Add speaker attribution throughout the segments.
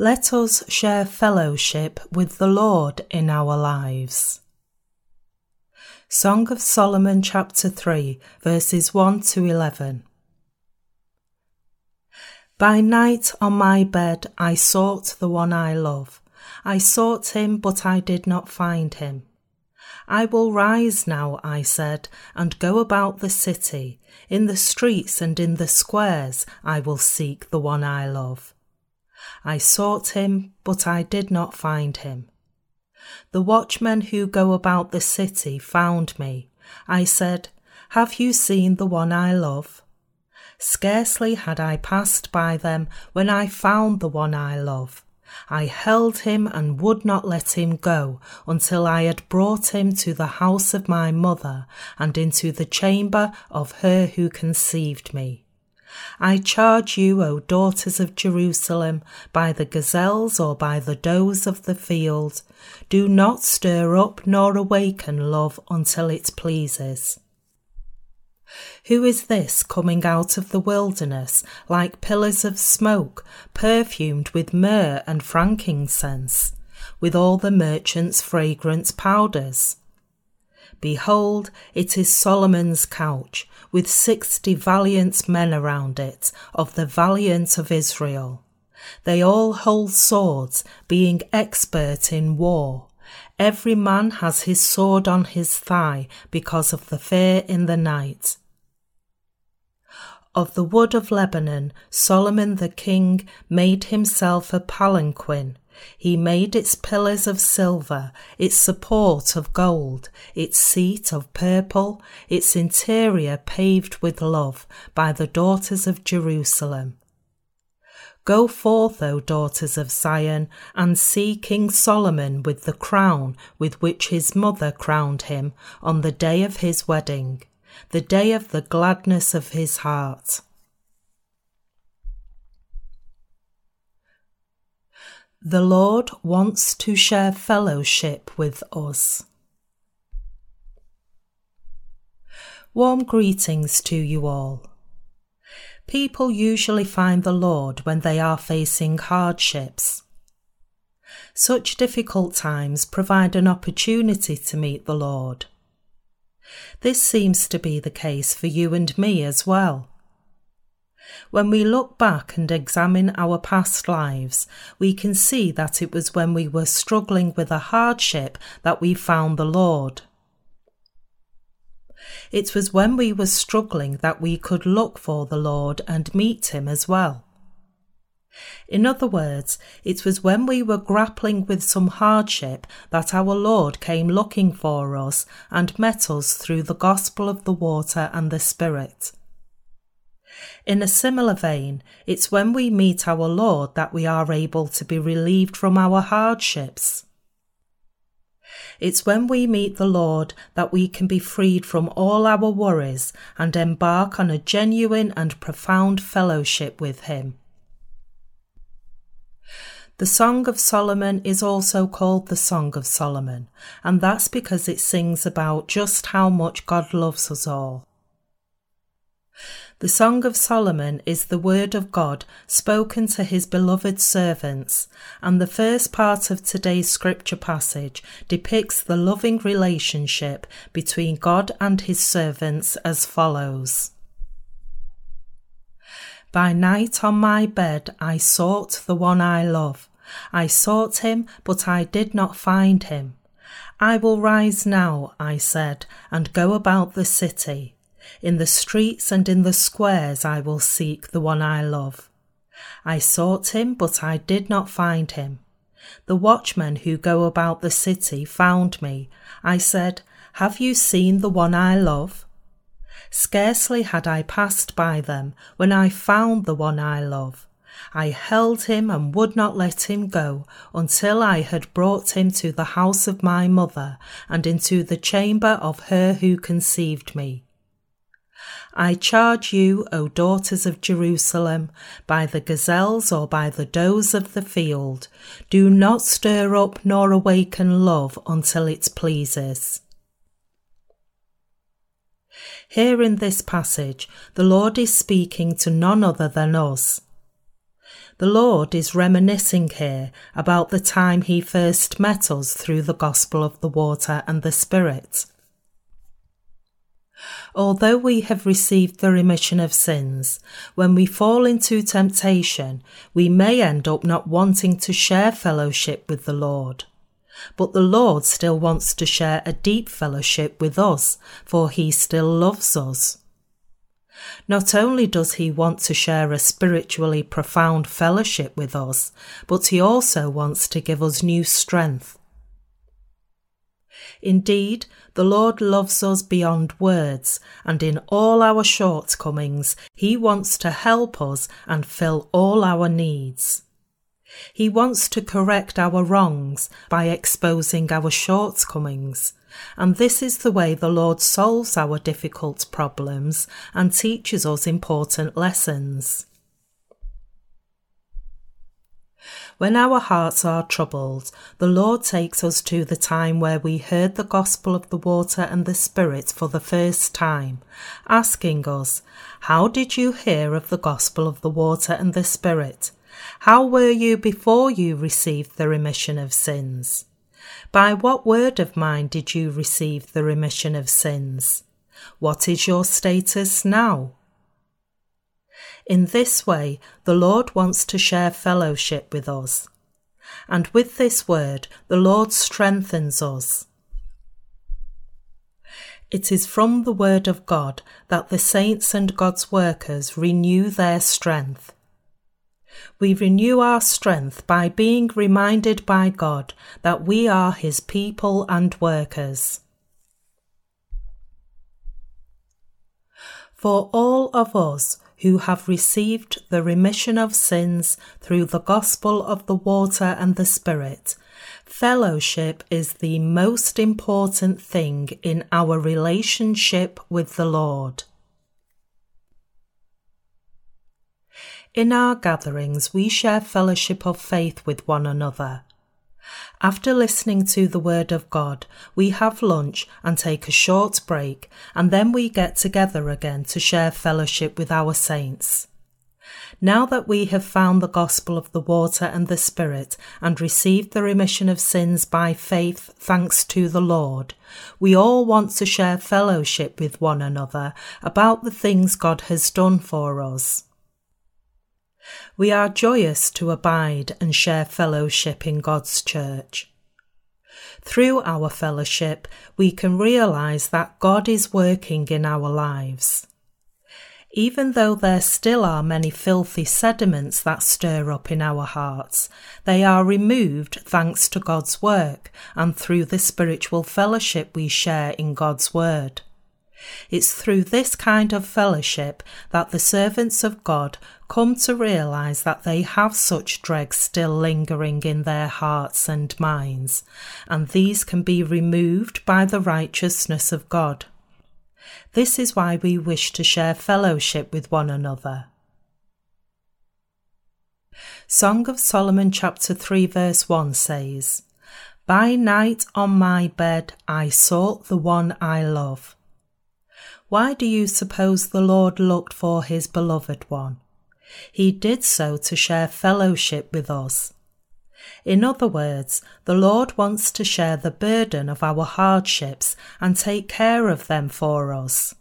Speaker 1: Let us share fellowship with the Lord in our lives. Song of Solomon, chapter 3, verses 1 to 11. By night on my bed I sought the one I love. I sought him, but I did not find him. I will rise now, I said, and go about the city. In the streets and in the squares I will seek the one I love. I sought him, but I did not find him. The watchmen who go about the city found me. I said, Have you seen the one I love? Scarcely had I passed by them when I found the one I love. I held him and would not let him go until I had brought him to the house of my mother and into the chamber of her who conceived me. I charge you, O daughters of Jerusalem, by the gazelles or by the does of the field, do not stir up nor awaken love until it pleases. Who is this coming out of the wilderness like pillars of smoke, perfumed with myrrh and frankincense, with all the merchants' fragrant powders? Behold, it is Solomon's couch, with sixty valiant men around it, of the valiant of Israel. They all hold swords, being expert in war. Every man has his sword on his thigh because of the fear in the night. Of the wood of Lebanon, Solomon the king made himself a palanquin. He made its pillars of silver, its support of gold, its seat of purple, its interior paved with love by the daughters of Jerusalem. Go forth, O daughters of Zion, and see King Solomon with the crown with which his mother crowned him on the day of his wedding the day of the gladness of his heart. The Lord wants to share fellowship with us. Warm greetings to you all. People usually find the Lord when they are facing hardships. Such difficult times provide an opportunity to meet the Lord. This seems to be the case for you and me as well. When we look back and examine our past lives, we can see that it was when we were struggling with a hardship that we found the Lord. It was when we were struggling that we could look for the Lord and meet Him as well. In other words, it was when we were grappling with some hardship that our Lord came looking for us and met us through the gospel of the water and the Spirit. In a similar vein, it's when we meet our Lord that we are able to be relieved from our hardships. It's when we meet the Lord that we can be freed from all our worries and embark on a genuine and profound fellowship with Him. The Song of Solomon is also called the Song of Solomon, and that's because it sings about just how much God loves us all. The Song of Solomon is the word of God spoken to his beloved servants, and the first part of today's scripture passage depicts the loving relationship between God and his servants as follows. By night on my bed I sought the one I love. I sought him, but I did not find him. I will rise now, I said, and go about the city. In the streets and in the squares I will seek the one I love. I sought him, but I did not find him. The watchmen who go about the city found me. I said, Have you seen the one I love? Scarcely had I passed by them when I found the one I love. I held him and would not let him go until I had brought him to the house of my mother and into the chamber of her who conceived me. I charge you, O daughters of Jerusalem, by the gazelles or by the does of the field, do not stir up nor awaken love until it pleases. Here in this passage, the Lord is speaking to none other than us. The Lord is reminiscing here about the time He first met us through the gospel of the water and the Spirit. Although we have received the remission of sins, when we fall into temptation, we may end up not wanting to share fellowship with the Lord. But the Lord still wants to share a deep fellowship with us, for he still loves us. Not only does he want to share a spiritually profound fellowship with us, but he also wants to give us new strength. Indeed, the Lord loves us beyond words, and in all our shortcomings, He wants to help us and fill all our needs. He wants to correct our wrongs by exposing our shortcomings, and this is the way the Lord solves our difficult problems and teaches us important lessons. When our hearts are troubled, the Lord takes us to the time where we heard the gospel of the water and the Spirit for the first time, asking us, How did you hear of the gospel of the water and the Spirit? How were you before you received the remission of sins? By what word of mine did you receive the remission of sins? What is your status now? In this way, the Lord wants to share fellowship with us. And with this word, the Lord strengthens us. It is from the word of God that the saints and God's workers renew their strength. We renew our strength by being reminded by God that we are His people and workers. For all of us who have received the remission of sins through the gospel of the water and the Spirit, fellowship is the most important thing in our relationship with the Lord. In our gatherings, we share fellowship of faith with one another. After listening to the Word of God, we have lunch and take a short break, and then we get together again to share fellowship with our saints. Now that we have found the gospel of the water and the Spirit and received the remission of sins by faith, thanks to the Lord, we all want to share fellowship with one another about the things God has done for us. We are joyous to abide and share fellowship in God's church. Through our fellowship, we can realize that God is working in our lives. Even though there still are many filthy sediments that stir up in our hearts, they are removed thanks to God's work and through the spiritual fellowship we share in God's Word. It's through this kind of fellowship that the servants of God come to realize that they have such dregs still lingering in their hearts and minds, and these can be removed by the righteousness of God. This is why we wish to share fellowship with one another. Song of Solomon, chapter 3, verse 1 says, By night on my bed I sought the one I love. Why do you suppose the Lord looked for his beloved one? He did so to share fellowship with us. In other words, the Lord wants to share the burden of our hardships and take care of them for us.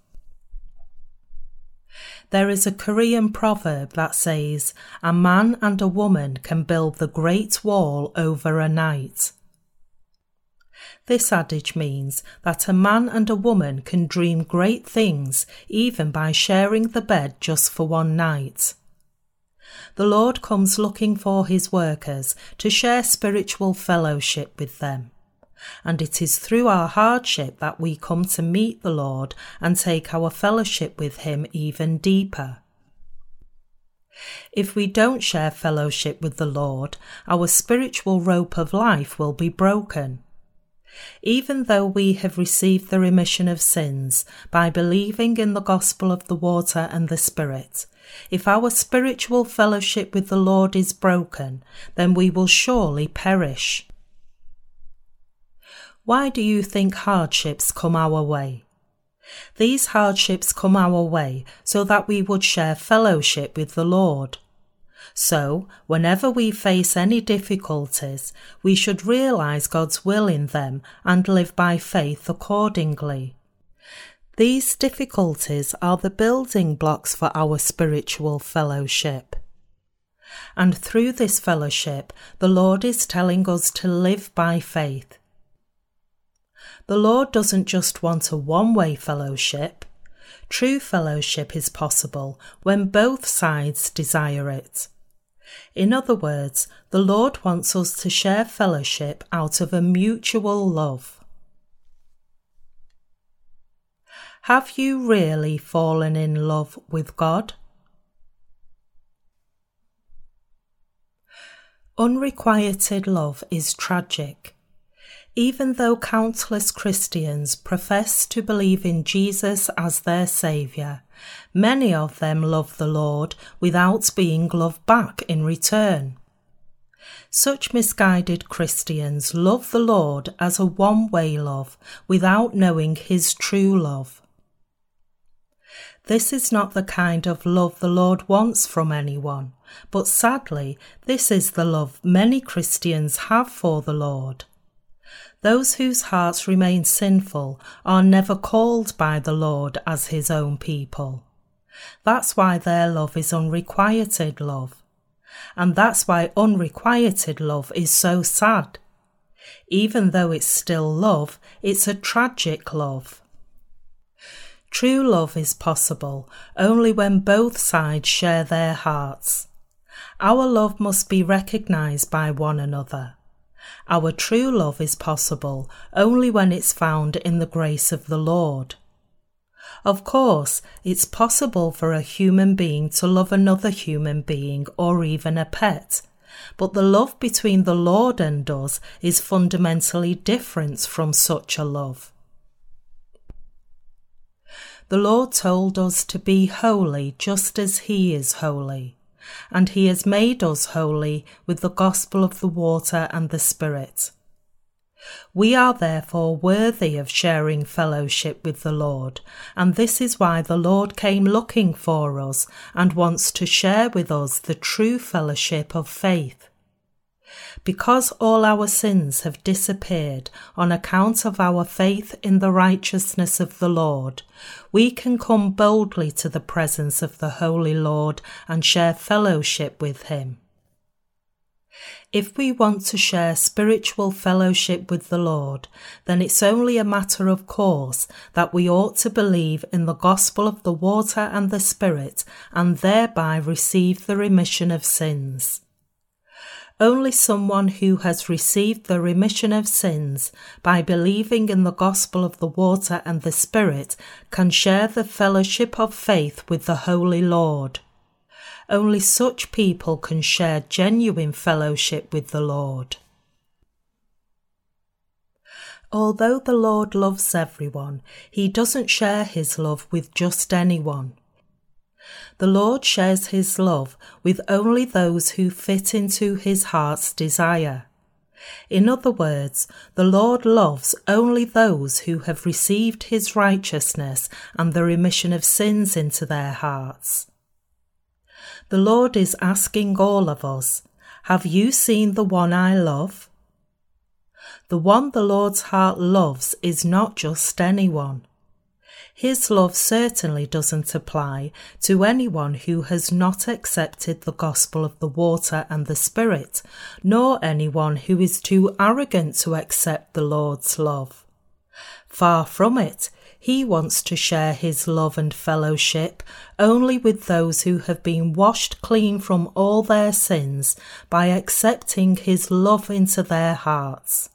Speaker 1: There is a Korean proverb that says, A man and a woman can build the Great Wall over a night. This adage means that a man and a woman can dream great things even by sharing the bed just for one night. The Lord comes looking for his workers to share spiritual fellowship with them. And it is through our hardship that we come to meet the Lord and take our fellowship with him even deeper. If we don't share fellowship with the Lord, our spiritual rope of life will be broken even though we have received the remission of sins by believing in the gospel of the water and the Spirit, if our spiritual fellowship with the Lord is broken, then we will surely perish. Why do you think hardships come our way? These hardships come our way so that we would share fellowship with the Lord. So, whenever we face any difficulties, we should realize God's will in them and live by faith accordingly. These difficulties are the building blocks for our spiritual fellowship. And through this fellowship, the Lord is telling us to live by faith. The Lord doesn't just want a one way fellowship. True fellowship is possible when both sides desire it. In other words, the Lord wants us to share fellowship out of a mutual love. Have you really fallen in love with God? Unrequited love is tragic. Even though countless Christians profess to believe in Jesus as their Saviour, many of them love the Lord without being loved back in return. Such misguided Christians love the Lord as a one way love without knowing His true love. This is not the kind of love the Lord wants from anyone. But sadly, this is the love many Christians have for the Lord. Those whose hearts remain sinful are never called by the Lord as his own people. That's why their love is unrequited love. And that's why unrequited love is so sad. Even though it's still love, it's a tragic love. True love is possible only when both sides share their hearts. Our love must be recognized by one another. Our true love is possible only when it's found in the grace of the Lord. Of course, it's possible for a human being to love another human being or even a pet, but the love between the Lord and us is fundamentally different from such a love. The Lord told us to be holy just as He is holy and he has made us holy with the gospel of the water and the Spirit. We are therefore worthy of sharing fellowship with the Lord, and this is why the Lord came looking for us and wants to share with us the true fellowship of faith. Because all our sins have disappeared on account of our faith in the righteousness of the Lord, we can come boldly to the presence of the Holy Lord and share fellowship with Him. If we want to share spiritual fellowship with the Lord, then it's only a matter of course that we ought to believe in the gospel of the water and the Spirit and thereby receive the remission of sins. Only someone who has received the remission of sins by believing in the gospel of the water and the Spirit can share the fellowship of faith with the Holy Lord. Only such people can share genuine fellowship with the Lord. Although the Lord loves everyone, he doesn't share his love with just anyone. The Lord shares his love with only those who fit into his heart's desire. In other words, the Lord loves only those who have received his righteousness and the remission of sins into their hearts. The Lord is asking all of us, Have you seen the one I love? The one the Lord's heart loves is not just anyone. His love certainly doesn't apply to anyone who has not accepted the gospel of the water and the Spirit, nor anyone who is too arrogant to accept the Lord's love. Far from it, he wants to share his love and fellowship only with those who have been washed clean from all their sins by accepting his love into their hearts.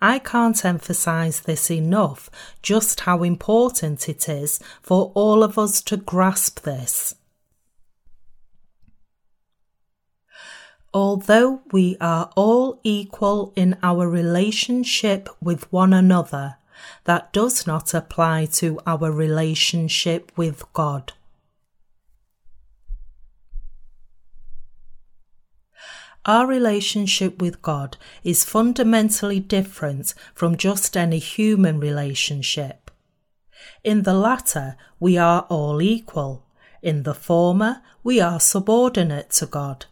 Speaker 1: I can't emphasize this enough, just how important it is for all of us to grasp this. Although we are all equal in our relationship with one another, that does not apply to our relationship with God. Our relationship with God is fundamentally different from just any human relationship. In the latter, we are all equal. In the former, we are subordinate to God.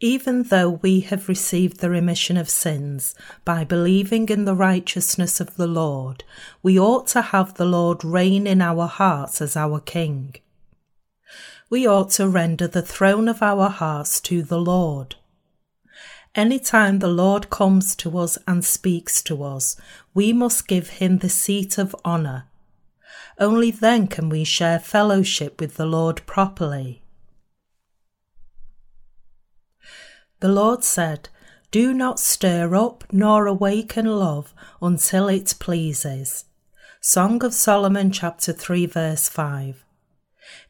Speaker 1: Even though we have received the remission of sins by believing in the righteousness of the Lord, we ought to have the Lord reign in our hearts as our King. We ought to render the throne of our hearts to the Lord. Any time the Lord comes to us and speaks to us, we must give him the seat of honour. Only then can we share fellowship with the Lord properly. The Lord said, Do not stir up nor awaken love until it pleases. Song of Solomon, chapter 3, verse 5.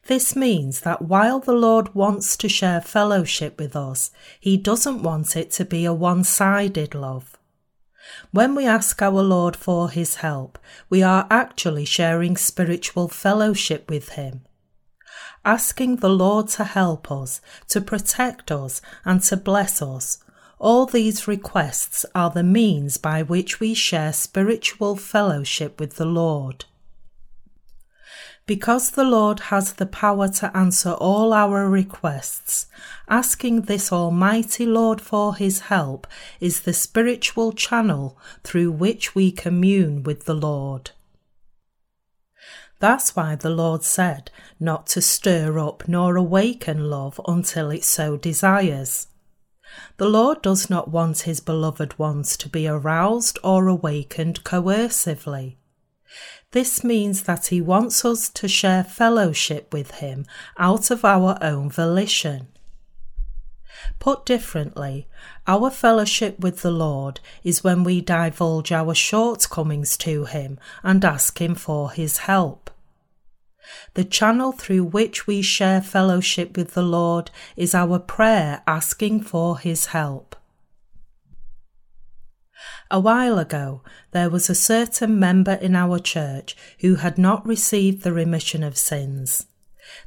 Speaker 1: This means that while the Lord wants to share fellowship with us, He doesn't want it to be a one sided love. When we ask our Lord for His help, we are actually sharing spiritual fellowship with Him asking the Lord to help us, to protect us, and to bless us. All these requests are the means by which we share spiritual fellowship with the Lord. Because the Lord has the power to answer all our requests, asking this Almighty Lord for His help is the spiritual channel through which we commune with the Lord. That's why the Lord said not to stir up nor awaken love until it so desires. The Lord does not want his beloved ones to be aroused or awakened coercively. This means that he wants us to share fellowship with him out of our own volition. Put differently, our fellowship with the Lord is when we divulge our shortcomings to Him and ask Him for His help. The channel through which we share fellowship with the Lord is our prayer asking for His help. A while ago, there was a certain member in our church who had not received the remission of sins.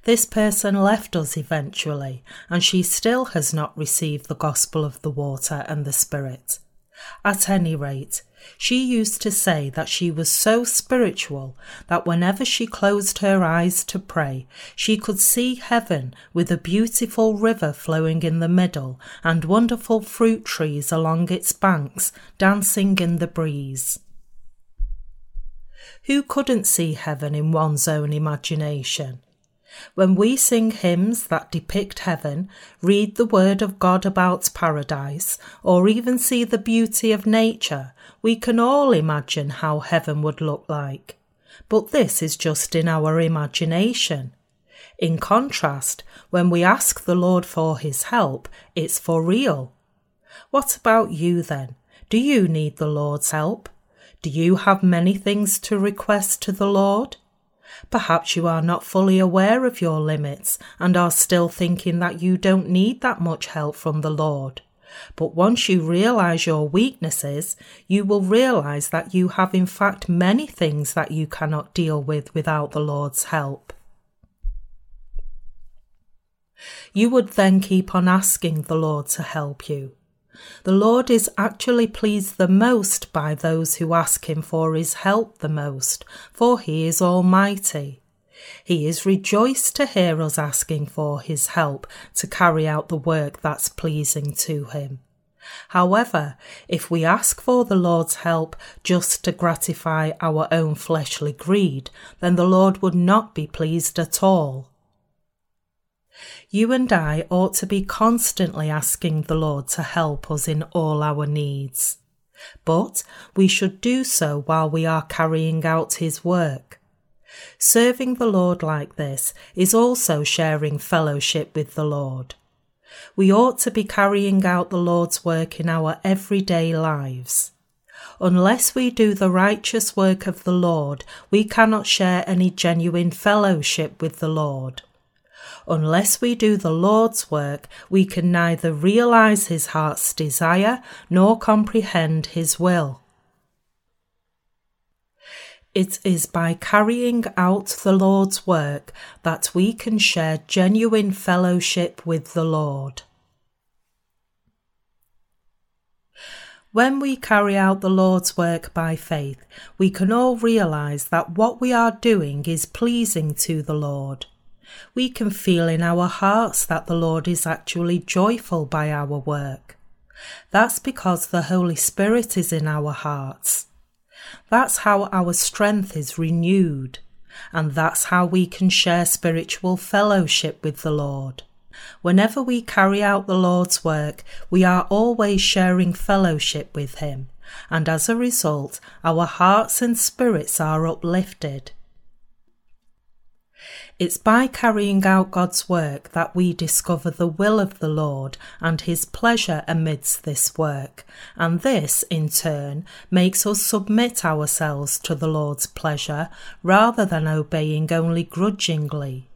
Speaker 1: This person left us eventually, and she still has not received the gospel of the water and the Spirit. At any rate, she used to say that she was so spiritual that whenever she closed her eyes to pray, she could see heaven with a beautiful river flowing in the middle and wonderful fruit trees along its banks dancing in the breeze. Who couldn't see heaven in one's own imagination? When we sing hymns that depict heaven, read the word of God about paradise, or even see the beauty of nature, we can all imagine how heaven would look like. But this is just in our imagination. In contrast, when we ask the Lord for his help, it's for real. What about you then? Do you need the Lord's help? Do you have many things to request to the Lord? Perhaps you are not fully aware of your limits and are still thinking that you don't need that much help from the Lord. But once you realize your weaknesses, you will realize that you have in fact many things that you cannot deal with without the Lord's help. You would then keep on asking the Lord to help you. The Lord is actually pleased the most by those who ask Him for His help the most, for He is Almighty. He is rejoiced to hear us asking for His help to carry out the work that's pleasing to Him. However, if we ask for the Lord's help just to gratify our own fleshly greed, then the Lord would not be pleased at all. You and I ought to be constantly asking the Lord to help us in all our needs. But we should do so while we are carrying out His work. Serving the Lord like this is also sharing fellowship with the Lord. We ought to be carrying out the Lord's work in our everyday lives. Unless we do the righteous work of the Lord, we cannot share any genuine fellowship with the Lord. Unless we do the Lord's work, we can neither realize his heart's desire nor comprehend his will. It is by carrying out the Lord's work that we can share genuine fellowship with the Lord. When we carry out the Lord's work by faith, we can all realize that what we are doing is pleasing to the Lord. We can feel in our hearts that the Lord is actually joyful by our work. That's because the Holy Spirit is in our hearts. That's how our strength is renewed, and that's how we can share spiritual fellowship with the Lord. Whenever we carry out the Lord's work, we are always sharing fellowship with Him, and as a result, our hearts and spirits are uplifted. It's by carrying out God's work that we discover the will of the Lord and His pleasure amidst this work, and this, in turn, makes us submit ourselves to the Lord's pleasure rather than obeying only grudgingly.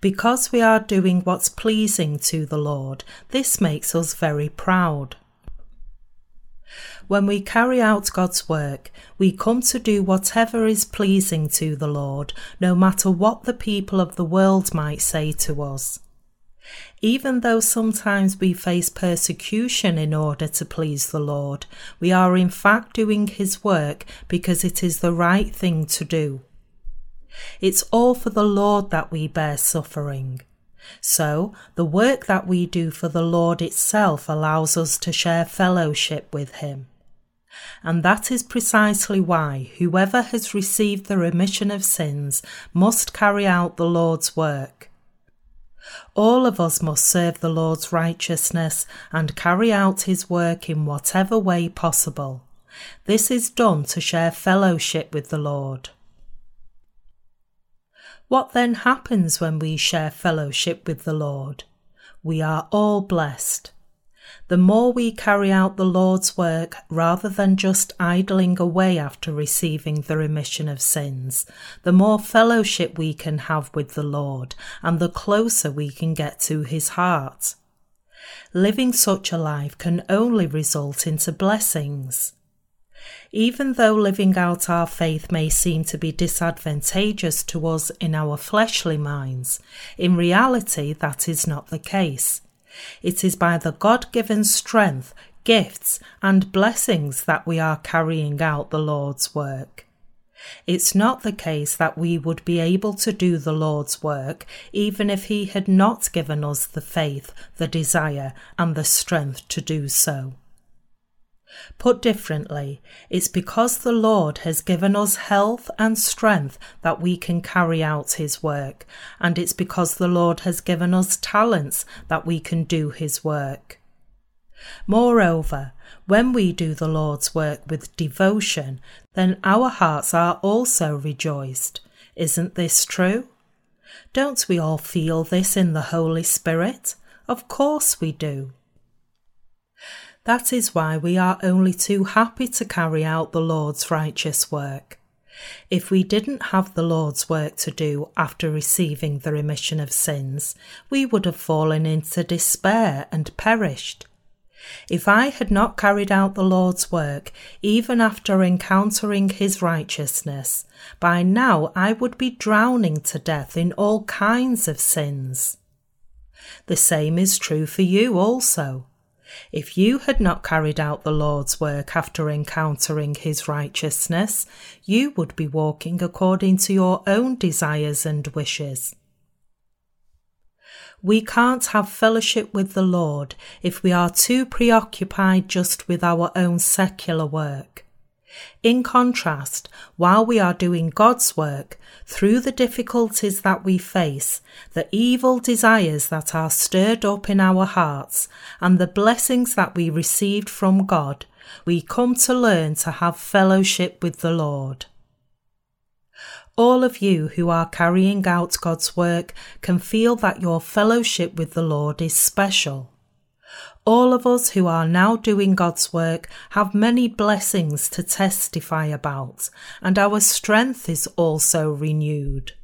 Speaker 1: Because we are doing what's pleasing to the Lord, this makes us very proud. When we carry out God's work, we come to do whatever is pleasing to the Lord, no matter what the people of the world might say to us. Even though sometimes we face persecution in order to please the Lord, we are in fact doing His work because it is the right thing to do. It's all for the Lord that we bear suffering. So, the work that we do for the Lord itself allows us to share fellowship with Him. And that is precisely why whoever has received the remission of sins must carry out the Lord's work. All of us must serve the Lord's righteousness and carry out his work in whatever way possible. This is done to share fellowship with the Lord. What then happens when we share fellowship with the Lord? We are all blessed. The more we carry out the Lord's work rather than just idling away after receiving the remission of sins, the more fellowship we can have with the Lord and the closer we can get to his heart. Living such a life can only result into blessings. Even though living out our faith may seem to be disadvantageous to us in our fleshly minds, in reality that is not the case. It is by the God given strength, gifts, and blessings that we are carrying out the Lord's work. It's not the case that we would be able to do the Lord's work even if He had not given us the faith, the desire, and the strength to do so. Put differently, it's because the Lord has given us health and strength that we can carry out His work, and it's because the Lord has given us talents that we can do His work. Moreover, when we do the Lord's work with devotion, then our hearts are also rejoiced. Isn't this true? Don't we all feel this in the Holy Spirit? Of course we do. That is why we are only too happy to carry out the Lord's righteous work. If we didn't have the Lord's work to do after receiving the remission of sins, we would have fallen into despair and perished. If I had not carried out the Lord's work, even after encountering his righteousness, by now I would be drowning to death in all kinds of sins. The same is true for you also. If you had not carried out the Lord's work after encountering his righteousness, you would be walking according to your own desires and wishes. We can't have fellowship with the Lord if we are too preoccupied just with our own secular work. In contrast, while we are doing God's work, through the difficulties that we face, the evil desires that are stirred up in our hearts, and the blessings that we received from God, we come to learn to have fellowship with the Lord. All of you who are carrying out God's work can feel that your fellowship with the Lord is special. All of us who are now doing God's work have many blessings to testify about, and our strength is also renewed.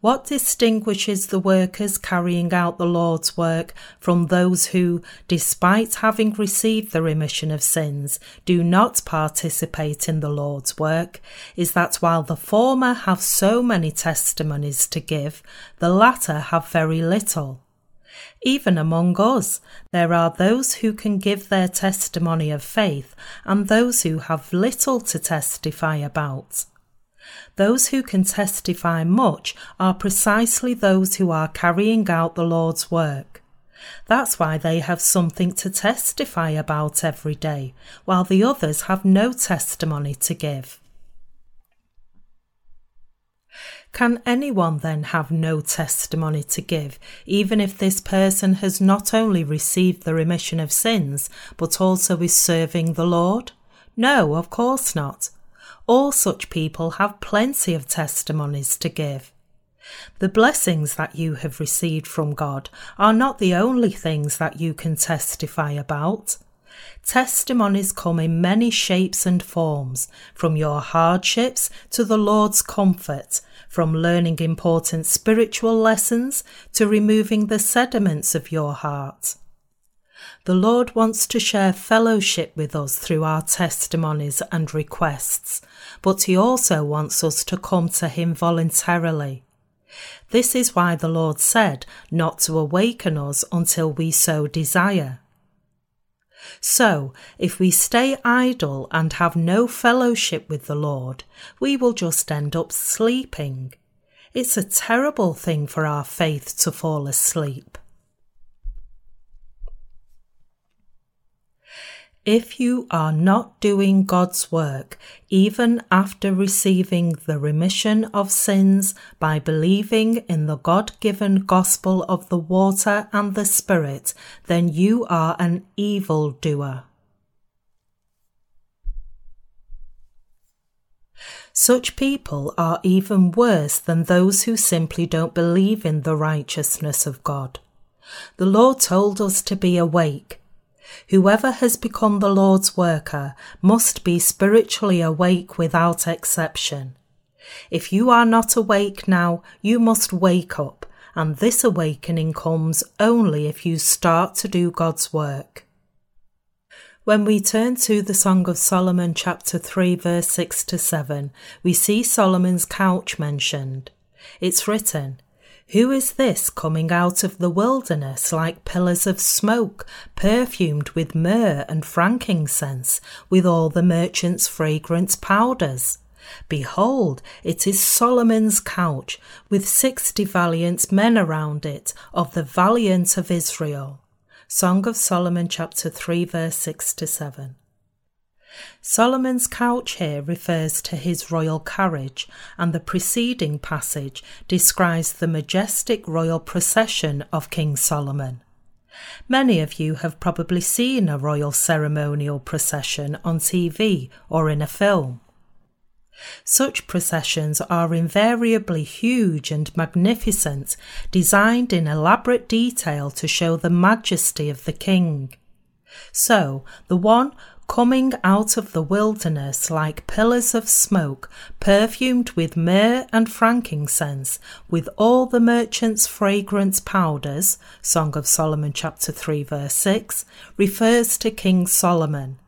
Speaker 1: What distinguishes the workers carrying out the Lord's work from those who, despite having received the remission of sins, do not participate in the Lord's work is that while the former have so many testimonies to give, the latter have very little. Even among us, there are those who can give their testimony of faith and those who have little to testify about. Those who can testify much are precisely those who are carrying out the Lord's work. That's why they have something to testify about every day, while the others have no testimony to give. Can anyone then have no testimony to give, even if this person has not only received the remission of sins, but also is serving the Lord? No, of course not. All such people have plenty of testimonies to give. The blessings that you have received from God are not the only things that you can testify about. Testimonies come in many shapes and forms, from your hardships to the Lord's comfort, from learning important spiritual lessons to removing the sediments of your heart. The Lord wants to share fellowship with us through our testimonies and requests, but He also wants us to come to Him voluntarily. This is why the Lord said not to awaken us until we so desire. So, if we stay idle and have no fellowship with the Lord, we will just end up sleeping. It's a terrible thing for our faith to fall asleep. If you are not doing God's work, even after receiving the remission of sins by believing in the God given gospel of the water and the Spirit, then you are an evil doer. Such people are even worse than those who simply don't believe in the righteousness of God. The Lord told us to be awake Whoever has become the Lord's worker must be spiritually awake without exception. If you are not awake now, you must wake up, and this awakening comes only if you start to do God's work. When we turn to the Song of Solomon, chapter 3, verse 6 to 7, we see Solomon's couch mentioned. It's written, who is this coming out of the wilderness like pillars of smoke, perfumed with myrrh and frankincense, with all the merchants' fragrant powders? Behold, it is Solomon's couch, with sixty valiant men around it, of the valiant of Israel. Song of Solomon, chapter 3, verse 6 to 7. Solomon's couch here refers to his royal carriage, and the preceding passage describes the majestic royal procession of King Solomon. Many of you have probably seen a royal ceremonial procession on TV or in a film. Such processions are invariably huge and magnificent, designed in elaborate detail to show the majesty of the king. So, the one coming out of the wilderness like pillars of smoke, perfumed with myrrh and frankincense, with all the merchants' fragrant powders, Song of Solomon chapter 3 verse 6, refers to King Solomon.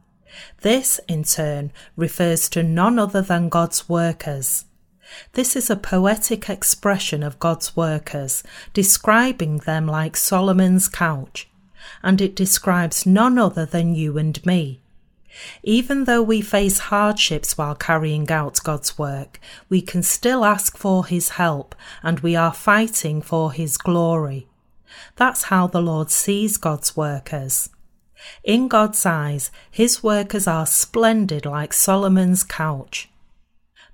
Speaker 1: This, in turn, refers to none other than God's workers. This is a poetic expression of God's workers, describing them like Solomon's couch, and it describes none other than you and me. Even though we face hardships while carrying out God's work, we can still ask for His help and we are fighting for His glory. That's how the Lord sees God's workers. In God's eyes, His workers are splendid like Solomon's couch.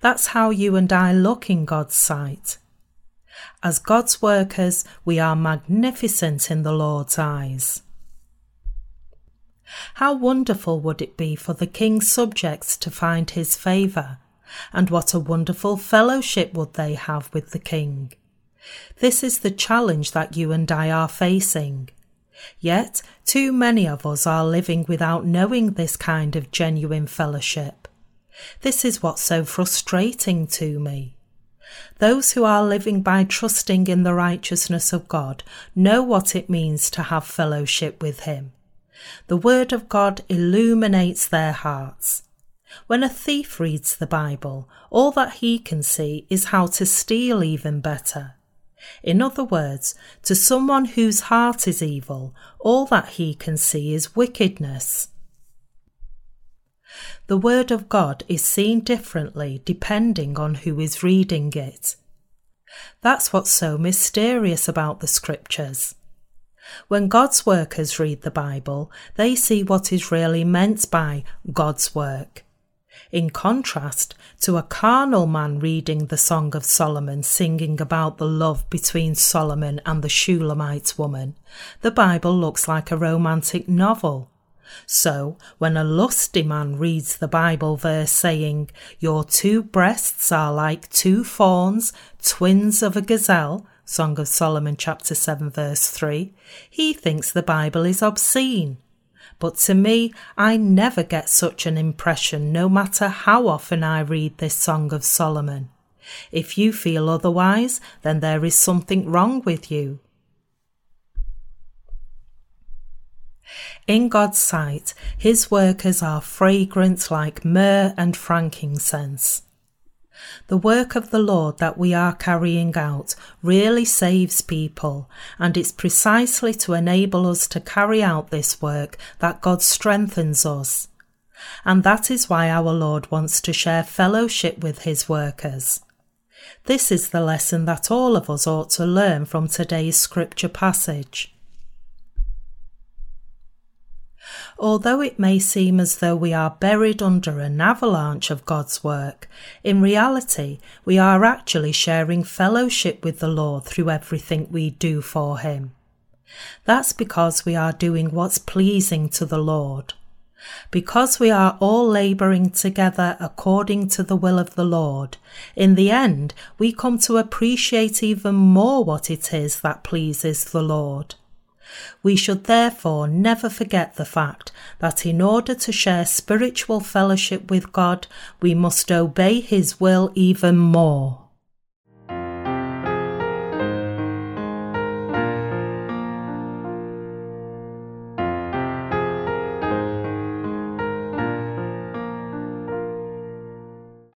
Speaker 1: That's how you and I look in God's sight. As God's workers, we are magnificent in the Lord's eyes. How wonderful would it be for the king's subjects to find his favour, and what a wonderful fellowship would they have with the king. This is the challenge that you and I are facing. Yet, too many of us are living without knowing this kind of genuine fellowship. This is what's so frustrating to me. Those who are living by trusting in the righteousness of God know what it means to have fellowship with Him. The Word of God illuminates their hearts. When a thief reads the Bible, all that he can see is how to steal even better. In other words, to someone whose heart is evil, all that he can see is wickedness. The Word of God is seen differently depending on who is reading it. That's what's so mysterious about the Scriptures. When God's workers read the Bible, they see what is really meant by God's work. In contrast to a carnal man reading the Song of Solomon singing about the love between Solomon and the Shulamite woman, the Bible looks like a romantic novel. So, when a lusty man reads the Bible verse saying, Your two breasts are like two fawns, twins of a gazelle, Song of Solomon, chapter 7, verse 3, he thinks the Bible is obscene. But to me, I never get such an impression no matter how often I read this Song of Solomon. If you feel otherwise, then there is something wrong with you. In God's sight, his workers are fragrant like myrrh and frankincense. The work of the Lord that we are carrying out really saves people, and it's precisely to enable us to carry out this work that God strengthens us. And that is why our Lord wants to share fellowship with his workers. This is the lesson that all of us ought to learn from today's scripture passage. Although it may seem as though we are buried under an avalanche of God's work, in reality we are actually sharing fellowship with the Lord through everything we do for Him. That's because we are doing what's pleasing to the Lord. Because we are all labouring together according to the will of the Lord, in the end we come to appreciate even more what it is that pleases the Lord. We should therefore never forget the fact that in order to share spiritual fellowship with God, we must obey His will even more.